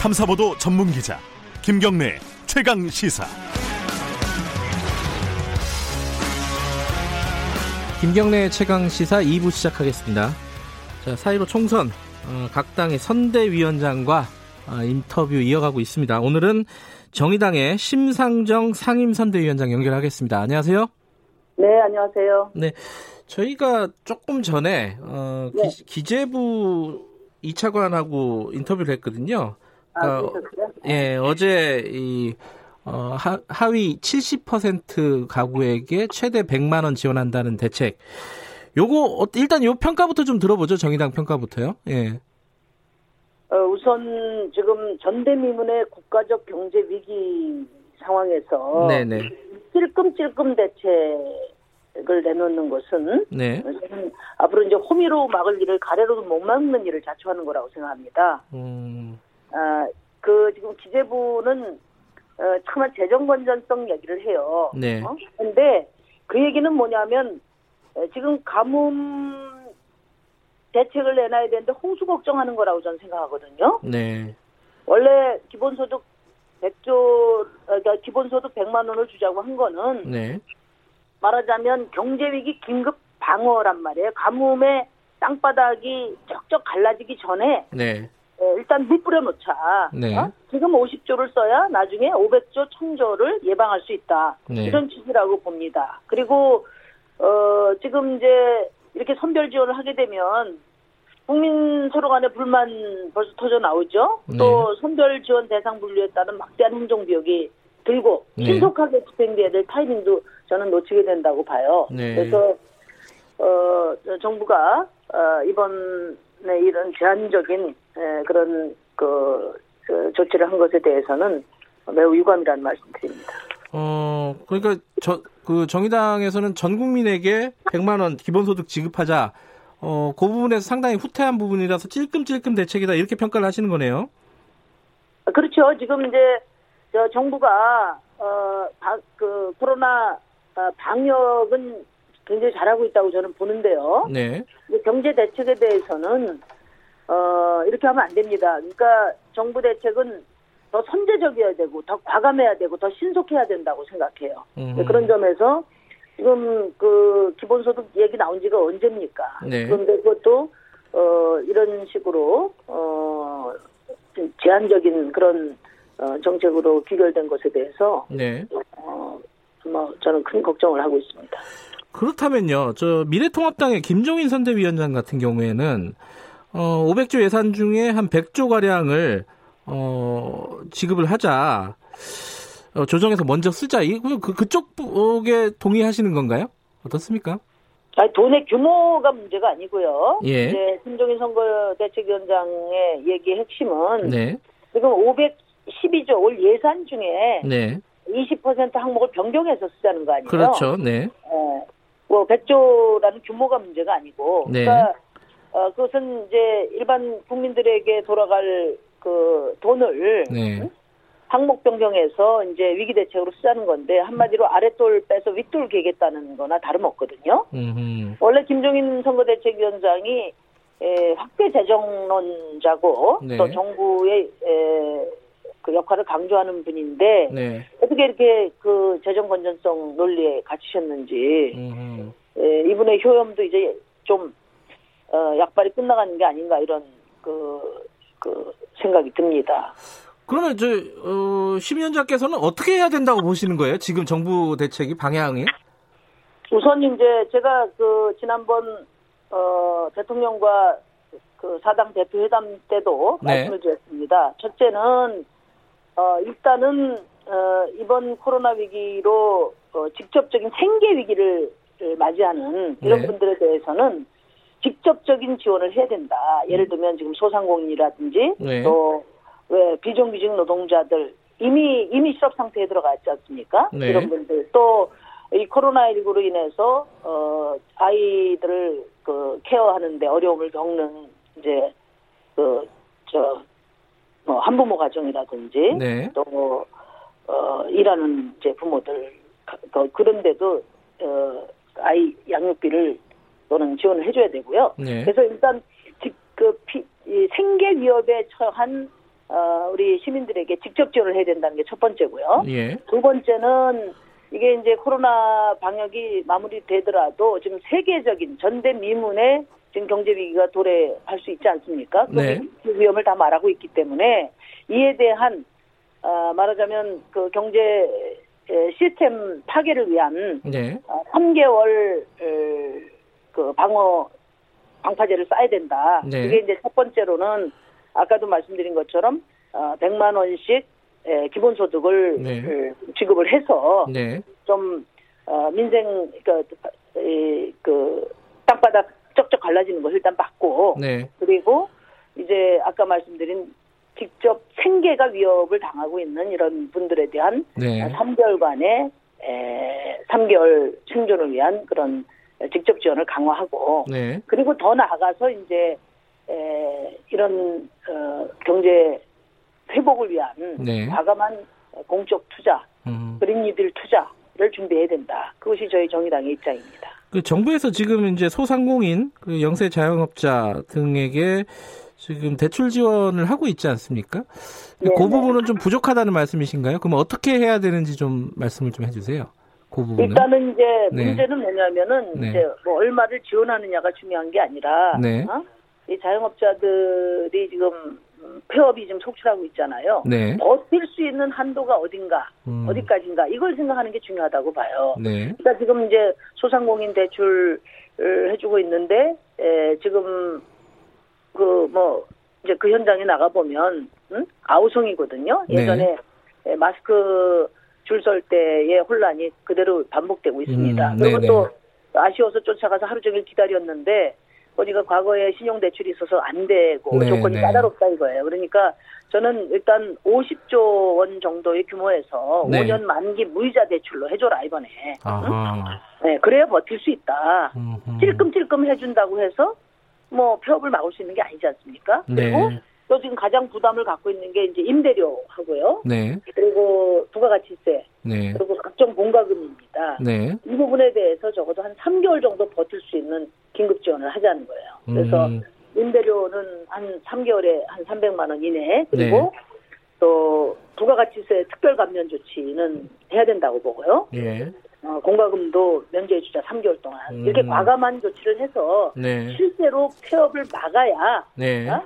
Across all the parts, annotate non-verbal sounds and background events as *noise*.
탐사보도 전문 기자 김경래 최강 시사. 김경래 최강 시사 2부 시작하겠습니다. 자, 사이로 총선 어, 각 당의 선대위원장과 어, 인터뷰 이어가고 있습니다. 오늘은 정의당의 심상정 상임선대위원장 연결하겠습니다. 안녕하세요. 네, 안녕하세요. 네, 저희가 조금 전에 어, 네. 기, 재부 2차관하고 인터뷰를 했거든요. 아, 그러니까? 예, 어제 이 어, 하, 하위 70% 가구에게 최대 100만 원 지원한다는 대책. 요거 어, 일단 요 평가부터 좀 들어보죠. 정의당 평가부터요. 예. 어, 우선 지금 전대미문의 국가적 경제 위기 상황에서 네, 네. 찔끔찔끔 대책을 내놓는 것은 네. 앞으로 이제 호미로 막을 일을 가래로도 못 막는 일을 자초하는 거라고 생각합니다. 음. 아, 그 지금 기재부는 어, 차마 재정 건전성 얘기를 해요. 네. 어? 근데 그 얘기는 뭐냐면 어, 지금 가뭄 대책을 내놔야 되는데 홍수 걱정하는 거라고 저는 생각하거든요. 네. 원래 기본소득 100조, 어, 그러니까 기본소득 100만 원을 주자고 한 거는 네. 말하자면 경제 위기 긴급 방어란 말이에요. 가뭄에 땅바닥이 쩍쩍 갈라지기 전에 네. 어, 일단 물 뿌려 놓자. 네. 어? 지금 50조를 써야 나중에 500조, 1000조를 예방할 수 있다. 네. 이런 취지라고 봅니다. 그리고 어, 지금 이제 이렇게 선별 지원을 하게 되면 국민 서로 간에 불만 벌써 터져 나오죠. 네. 또 선별 지원 대상 분류에 따른 막대한 행정 비용이 들고 네. 신속하게 집행돼야 될 타이밍도 저는 놓치게 된다고 봐요. 네. 그래서 어, 정부가 어, 이번에 이런 제한적인 에, 그런 그, 그 조치를 한 것에 대해서는 매우 유감이라는 말씀드립니다. 어, 그러니까 저 그 정의당에서는 전 국민에게 100만 원 기본소득 지급하자. 어, 그 부분에서 상당히 후퇴한 부분이라서 찔끔찔끔 대책이다. 이렇게 평가를 하시는 거네요. 아, 그렇죠. 지금 이제 저 정부가 어, 바- 그 코로나 어, 방역은 굉장히 잘하고 있다고 저는 보는데요. 네. 경제 대책에 대해서는 어, 이렇게 하면 안 됩니다. 그러니까 정부 대책은 더 선제적이어야 되고 더 과감해야 되고 더 신속해야 된다고 생각해요. 음. 그런 점에서 지금 그 기본소득 얘기 나온 지가 언제입니까? 네. 그런데 그것도 어, 이런 식으로 어, 좀 제한적인 그런 어, 정책으로 귀결된 것에 대해서 네. 어, 뭐 저는 큰 걱정을 하고 있습니다. 그렇다면요, 저 미래통합당의 김종인 선대위원장 같은 경우에는 어 500조 예산 중에 한 100조 가량을 어 지급을 하자 어, 조정해서 먼저 쓰자 이거 그 그쪽에 동의하시는 건가요? 어떻습니까? 아니, 돈의 규모가 문제가 아니고요. 예. 이제 김종인 선거대책위원장의 얘기의 핵심은 네, 지금 512조 올 예산 중에 네, 20% 항목을 변경해서 쓰자는 거 아니에요? 그렇죠, 네, 예. 뭐 100조라는 규모가 문제가 아니고 네. 그러니까 어, 그것은 이제 일반 국민들에게 돌아갈 그 돈을 네, 항목 변경해서 이제 위기 대책으로 쓰자는 건데 한마디로 아랫돌 빼서 윗돌 개겠다는 거나 다름없거든요. 음, 원래 김종인 선거대책위원장이 에, 확대 재정론자고 네. 또 정부의 에, 그 역할을 강조하는 분인데 네, 어떻게 이렇게 그 재정 건전성 논리에 갇히셨는지 음, 에, 이분의 효염도 이제 좀 어, 약발이 끝나가는 게 아닌가 이런 그, 그 생각이 듭니다. 그러면 저 어, 심 위원장께서는 어떻게 해야 된다고 보시는 거예요? 지금 정부 대책이 방향이? 우선 이제 제가 그 지난번 어 대통령과 그 사당 대표 회담 때도 네. 말씀을 드렸습니다. 첫째는 어 일단은 어 이번 코로나 위기로 어 직접적인 생계 위기를 맞이하는 이런 네. 분들에 대해서는 직접적인 지원을 해야 된다. 예를 들면 지금 소상공인이라든지 네. 또왜 비정규직 노동자들 이미 이미 실업 상태에 들어가 있지 않습니까? 네. 이런 분들 또 이 코로나19로 인해서 어 아이들을 그 케어하는데 어려움을 겪는 이제 그저 뭐 한부모 가정이라든지 네. 또 어, 일하는 이제 부모들 가- 그- 그런데도 어, 아이 양육비를 또는 지원을 해줘야 되고요. 네. 그래서 일단 직- 그 피, 이 생계 위협에 처한 어, 우리 시민들에게 직접 지원을 해야 된다는 게 첫 번째고요. 예. 두 번째는 이게 이제 코로나 방역이 마무리되더라도 지금 세계적인 전대미문의 지금 경제 위기가 도래할 수 있지 않습니까? 네. 그 위험을 다 말하고 있기 때문에 이에 대한 어, 말하자면 그 경제 에, 시스템 파괴를 위한 네. 어, 3개월 그 방어 방파제를 써야 된다. 네. 이게 이제 첫 번째로는 아까도 말씀드린 것처럼 어, 100만 원씩 에, 기본소득을 네. 에, 지급을 해서 네. 좀 어, 민생 그, 이, 그 땅바닥 쩍쩍 갈라지는 것을 일단 막고 네. 그리고 이제 아까 말씀드린 직접 생계가 위협을 당하고 있는 이런 분들에 대한 네. 3개월간의 에, 3개월 생존을 위한 그런 직접 지원을 강화하고 네. 그리고 더 나아가서 이제 에, 이런 어, 경제 회복을 위한 네. 과감한 공적 투자, 음. 그린니들 투자를 준비해야 된다. 그것이 저희 정의당의 입장입니다. 그 정부에서 지금 이제 소상공인, 그 영세 자영업자 등에게 지금 대출 지원을 하고 있지 않습니까? 네, 그 네. 부분은 좀 부족하다는 말씀이신가요? 그럼 어떻게 해야 되는지 좀 말씀을 좀 해주세요. 그 부분은. 일단은 이제 네. 문제는 뭐냐면은 네. 이제 뭐 얼마를 지원하느냐가 중요한 게 아니라 네. 어? 이 자영업자들이 지금 음, 폐업이 지금 속출하고 있잖아요. 네. 버틸 수 있는 한도가 어딘가, 음. 어디까지인가 이걸 생각하는 게 중요하다고 봐요. 네. 그러니까 지금 이제 소상공인 대출을 해주고 있는데 에, 지금 그 뭐 이제 그 현장에 나가 보면 음? 아우성이거든요. 네. 예전에 에, 마스크 줄설 때의 혼란이 그대로 반복되고 있습니다. 음, 그리고. 또 아쉬워서 쫓아가서 하루 종일 기다렸는데 어디가 과거에 신용 대출이 있어서 안 되고 네, 조건이 네. 까다롭다 이거예요. 그러니까 저는 일단 50조 원 정도의 규모에서 네. 5년 만기 무이자 대출로 해줘라 이번에. 응? 네, 그래야 버틸 수 있다. 찔끔찔끔 해준다고 해서 뭐 폐업을 막을 수 있는 게 아니지 않습니까? 그리고 네. 또 지금 가장 부담을 갖고 있는 게 이제 임대료 하고요. 네. 그리고 부가가치세 네. 그리고 각종 공과금입니다. 네. 이 부분에 대해서 적어도 한 3개월 정도 버틸 수 있는 긴급 지원을 하자는 거예요. 그래서 음. 임대료는 한 3개월에 한 300만 원 이내 그리고 네. 또 부가가치세 특별 감면 조치는 해야 된다고 보고요. 예. 어, 공과금도 면제해 주자 3개월 동안 음. 이렇게 과감한 조치를 해서 네. 실제로 폐업을 막아야 네. 어?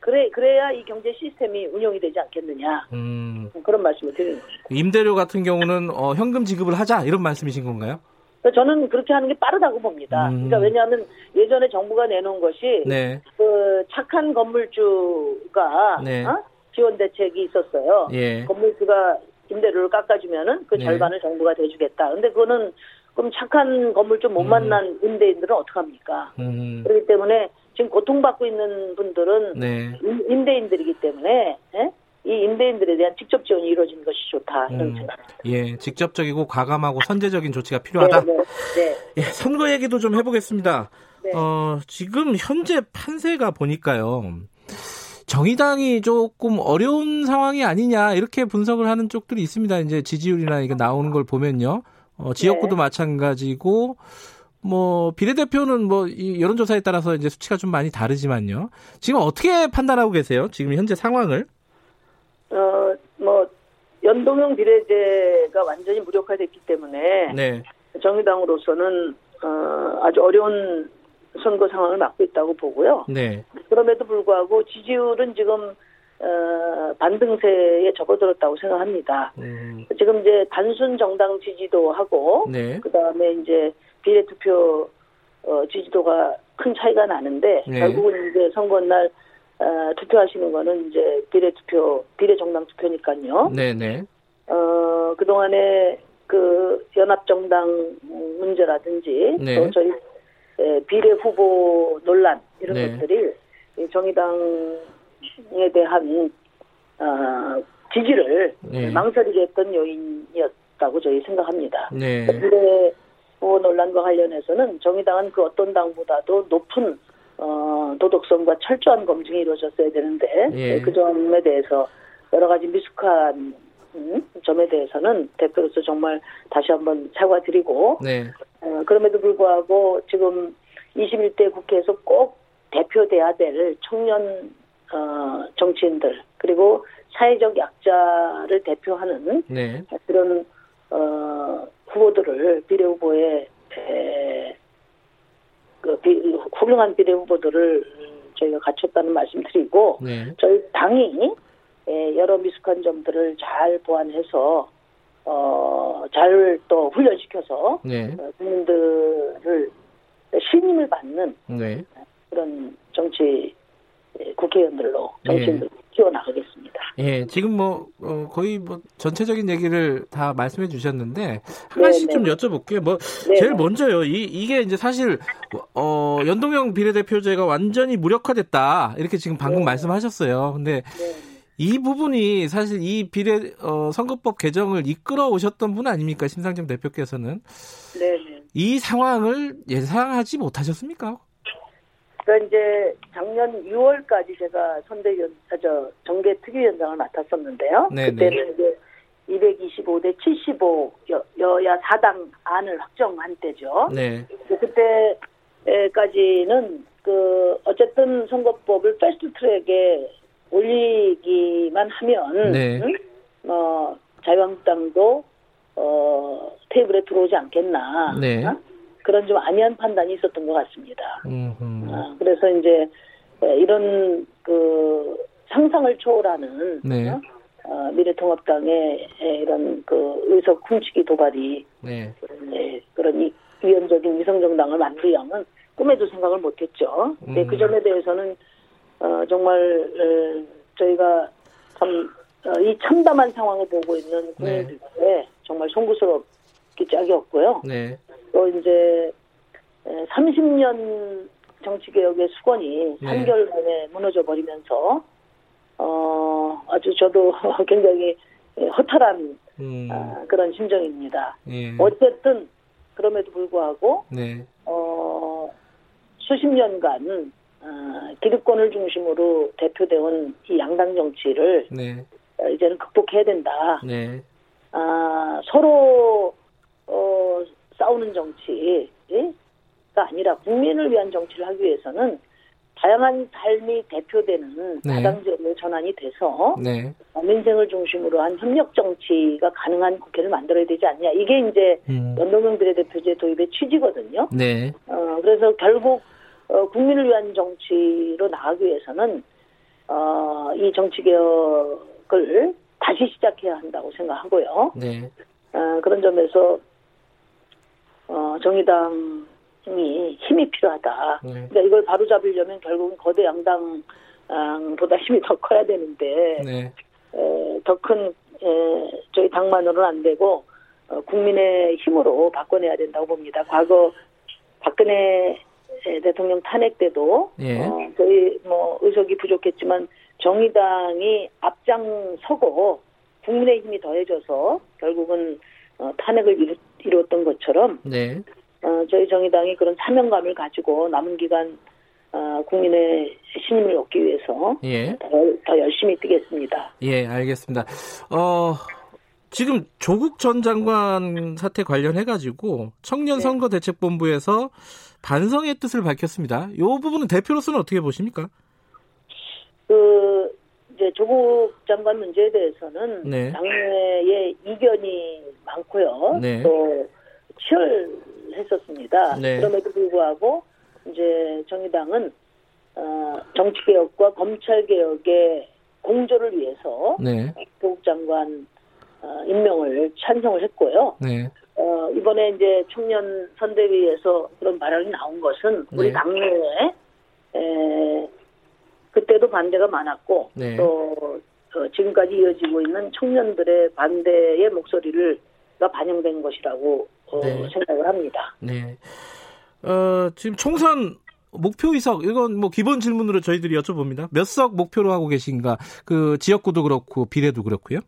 그래 그래야 이 경제 시스템이 운영이 되지 않겠느냐 음. 그런 말씀을 드리는 거죠. 임대료 같은 경우는 어, 현금 지급을 하자 이런 말씀이신 건가요? 그래서 저는 그렇게 하는 게 빠르다고 봅니다. 음. 그러니까 왜냐하면 예전에 정부가 내놓은 것이 네. 그 착한 건물주가 네. 어? 지원 대책이 있었어요. 예. 건물주가 임대료를 깎아주면은 그 네. 절반을 정부가 대주겠다. 근데 그거는 그럼 착한 건물주 못 음. 만난 임대인들은 어떡합니까? 음. 그렇기 때문에 지금 고통받고 있는 분들은 네. 임- 임대인들이기 때문에 예? 이 임대인들에 대한 직접 지원이 이루어지는 것이 좋다 이런 음. 생각. 예, 직접적이고 과감하고 선제적인 조치가 필요하다. 네, 네, 네. 예, 선거 얘기도 좀 해보겠습니다. 네. 어, 지금 현재 판세가 보니까요. 정의당이 조금 어려운 상황이 아니냐 이렇게 분석을 하는 쪽들이 있습니다. 이제 지지율이나 이게 나오는 걸 보면요. 어, 지역구도 네. 마찬가지고 뭐 비례대표는 뭐 이 여론조사에 따라서 이제 수치가 좀 많이 다르지만요. 지금 어떻게 판단하고 계세요? 지금 현재 상황을? 어, 뭐 연동형 비례제가 완전히 무력화됐기 때문에 네. 정의당으로서는 어, 아주 어려운 선거 상황을 맞고 있다고 보고요. 네. 그럼에도 불구하고 지지율은 지금 어, 반등세에 접어들었다고 생각합니다. 음, 지금 이제 단순 정당 지지도 하고 네. 그 다음에 이제 비례투표 어, 지지도가 큰 차이가 나는데 네. 결국은 이제 선거 날 어, 투표하시는 거는 이제 비례투표 비례정당 투표니까요. 네, 네. 어, 그동안에 그 연합정당 문제라든지 네. 또 저희 에, 비례 후보 논란 이런 네. 것들이 이 정의당에 대한 어, 지지를 네. 망설이게 했던 요인이었다고 저희 생각합니다. 네. 비례 후보 논란과 관련해서는 정의당은 그 어떤 당보다도 높은 어, 도덕성과 철저한 검증이 이루어졌어야 되는데 예. 그 점에 대해서 여러 가지 미숙한 음, 점에 대해서는 대표로서 정말 다시 한번 사과드리고 네. 어, 그럼에도 불구하고 지금 21대 국회에서 꼭 대표돼야 될 청년 어, 정치인들 그리고 사회적 약자를 대표하는 네. 그런 어, 후보들을 비례 후보에 에, 그 비, 훌륭한 비례 후보들을 저희가 갖췄다는 말씀드리고 네. 저희 당이 에, 여러 미숙한 점들을 잘 보완해서 어, 잘 또 훈련시켜서 네. 어, 국민들을 신임을 받는 네. 그런 정치 에, 국회의원들로 네. 정치인들 키워나가겠습니다. 예, 지금 뭐 어, 거의 뭐 전체적인 얘기를 다 말씀해 주셨는데 하나씩 네, 좀 네. 여쭤볼게요. 뭐 네. 제일 먼저요. 이 이게 이제 사실 어 연동형 비례대표제가 완전히 무력화됐다 이렇게 지금 방금 네. 말씀하셨어요. 근데 네. 이 부분이 사실 이 비례 어, 선거법 개정을 이끌어 오셨던 분 아닙니까 심상정 대표께서는. 이 상황을 예상하지 못하셨습니까? 그러니까 이제 작년 6월까지 제가 선대위원, 아, 저 정계 특위위원장을 맡았었는데요. 네, 그때는 이제 225대 75 여, 여야 4당 안을 확정한 때죠. 네, 그때까지는 그 어쨌든 선거법을 패스트트랙에 올리기만 하면 네. 응? 어, 자유한국당도 어, 테이블에 들어오지 않겠나 네. 어? 그런 좀 안이한 판단이 있었던 것 같습니다. 어, 그래서 이제 에, 이런 그 상상을 초월하는 네. 어? 어, 미래통합당의 에, 이런 그 의석 훔치기 도발이 네, 네, 그런 이, 위헌적인 위성정당을 만들려면 꿈에도 생각을 못했죠. 음. 그 점에 대해서는 어, 정말 에, 저희가 참 이 참담한 상황을 보고 있는 네. 국민들께 정말 송구스럽 기 짝이 없고요. 네, 또 이제 30년 정치개혁의 수건이 네. 한결 만에 무너져 버리면서 어 아주 저도 *laughs* 굉장히 허탈한 음, 아, 그런 심정입니다. 예, 어쨌든 그럼에도 불구하고 네, 어 수십 년간 어, 기득권을 중심으로 대표되온 이 양당 정치를 네, 어, 이제는 극복해야 된다. 네, 아, 서로 어, 싸우는 정치가 아니라 국민을 위한 정치를 하기 위해서는 다양한 삶이 대표되는 네. 다당제로 전환이 돼서 네, 민생을 중심으로 한 협력 정치가 가능한 국회를 만들어야 되지 않냐. 이게 이제 음, 연동형 비례대표제 도입의 취지거든요. 네, 어, 그래서 결국 어, 국민을 위한 정치로 나가기 위해서는 어, 이 정치 개혁을 다시 시작해야 한다고 생각하고요. 네, 어, 그런 점에서 어, 정의당이 힘이 필요하다. 네. 그러니까 이걸 바로 잡으려면 결국은 거대 양당보다 힘이 더 커야 되는데 네, 더큰 저희 당만으로는 안 되고 어, 국민의 힘으로 바꿔내야 된다고 봅니다. 과거 박근혜 대통령 탄핵 때도 예. 어, 저희 뭐 의석이 부족했지만 정의당이 앞장서고 국민의 힘이 더해져서 결국은 어, 탄핵을 이루, 이루었던 것처럼 네, 어, 저희 정의당이 그런 사명감을 가지고 남은 기간 어, 국민의 신임을 얻기 위해서 예, 더, 더 열심히 뛰겠습니다. 예, 알겠습니다. 어, 지금 조국 전 장관 사태 관련해 가지고 청년 네. 선거 대책본부에서 반성의 뜻을 밝혔습니다. 이 부분은 대표로서는 어떻게 보십니까? 그 이제 조국 장관 문제에 대해서는 네. 당내에 이견이 많고요. 네. 또 치열했었습니다. 네. 그럼에도 불구하고 이제 정의당은 어, 정치 개혁과 검찰 개혁의 공조를 위해서 네, 조국 장관 어, 임명을 찬성을 했고요. 네, 어, 이번에 이제 청년 선대위에서 그런 발언이 나온 것은 우리 네. 당내에 에, 반대가 많았고 네. 또 어, 지금까지 이어지고 있는 청년들의 반대의 목소리를 가 반영된 것이라고 어, 네. 생각을 합니다. 네. 어, 지금 총선 목표 의석 이건 뭐 기본 질문으로 저희들이 여쭤봅니다. 몇 석 목표로 하고 계신가? 그 지역구도 그렇고 비례도 그렇고요.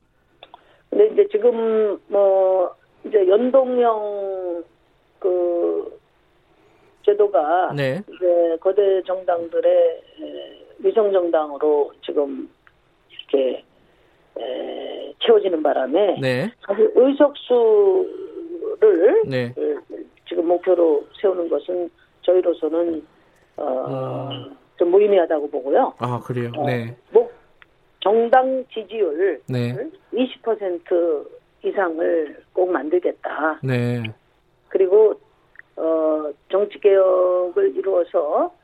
근데 이제 지금 뭐 이제 연동형 그 제도가 네, 이제 거대 정당들의 에, 위성 정당으로 지금 이렇게 에, 채워지는 바람에 네, 사실 의석수를 네, 에, 지금 목표로 세우는 것은 저희로서는 어, 음. 좀 무의미하다고 보고요. 아 그래요. 어, 네, 목 정당 지지율 네. 20% 이상을 꼭 만들겠다. 네. 그리고 어, 정치 개혁을 이루어서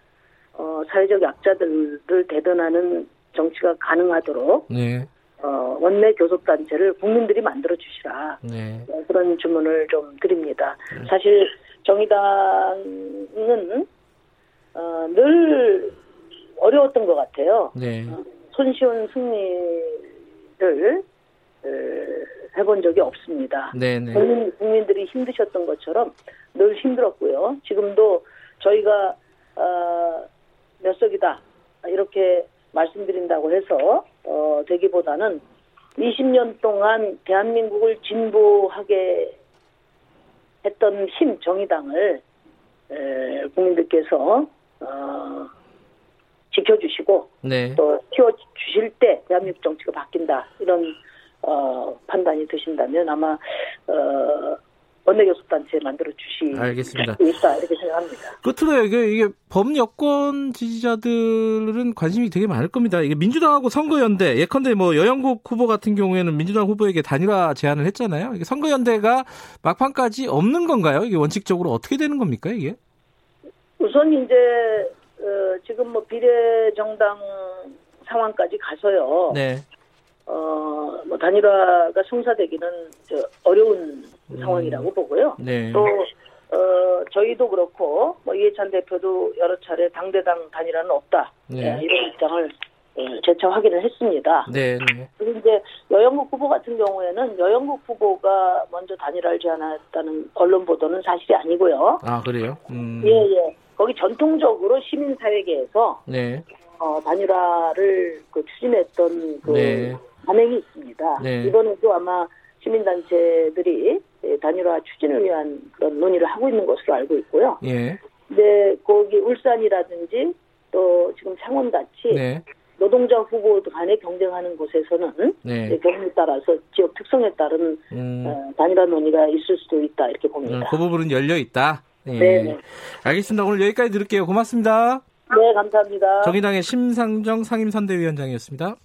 어, 사회적 약자들을 대변하는 정치가 가능하도록 네. 어, 원내 교섭단체를 국민들이 만들어 주시라. 네. 어, 그런 주문을 좀 드립니다. 사실 정의당은 어, 늘 어려웠던 것 같아요. 네. 손쉬운 승리를 어, 해본 적이 없습니다. 네. 네. 국민, 국민들이 힘드셨던 것처럼 늘 힘들었고요. 지금도 저희가 어, 몇 석이다 이렇게 말씀드린다고 해서 어, 되기보다는 20년 동안 대한민국을 진보하게 했던 힘 정의당을 에, 국민들께서 어, 지켜주시고 네. 또 키워주실 때 대한민국 정치가 바뀐다 이런 어, 판단이 드신다면 아마 어, 원내교섭단체 만들어 주시 알겠습니다. 이렇게 생각합니다. 끝으로 이게, 이게 범여권 지지자들은 관심이 되게 많을 겁니다. 이게 민주당하고 선거연대, 예컨대 뭐 여영국 후보 같은 경우에는 민주당 후보에게 단일화 제안을 했잖아요. 이게 선거연대가 막판까지 없는 건가요? 이게 원칙적으로 어떻게 되는 겁니까, 이게? 우선 이제 어, 지금 뭐 비례 정당 상황까지 가서요. 네. 어, 뭐 단일화가 성사되기는 저 어려운 음. 상황이라고 보고요. 네. 또 어, 저희도 그렇고 뭐 이해찬 대표도 여러 차례 당대당 단일화는 없다 네. 예, 이런 입장을 어, 재차 확인을 했습니다. 네, 네. 그리고 이제 여영국 후보 같은 경우에는 여영국 후보가 먼저 단일화를 제안했다는 언론 보도는 사실이 아니고요. 아, 그래요? 음. 예, 예. 거기 전통적으로 시민사회계에서 네. 어, 단일화를 그 추진했던 그 네. 관행이 있습니다. 네. 이번에도 아마 시민단체들이 예, 단일화 추진을 위한 그런 논의를 하고 있는 것으로 알고 있고요. 예. 근데 거기 울산이라든지 또 지금 창원 같이 네. 노동자 후보 간에 경쟁하는 곳에서는 네. 예, 경우에 따라서 지역 특성에 따른 음. 어, 단일화 논의가 있을 수도 있다 이렇게 음, 봅니다. 그 부분은 열려 있다. 예. 네, 네. 알겠습니다. 오늘 여기까지 들을게요. 고맙습니다. 네, 감사합니다. 정의당의 심상정 상임선대위원장이었습니다.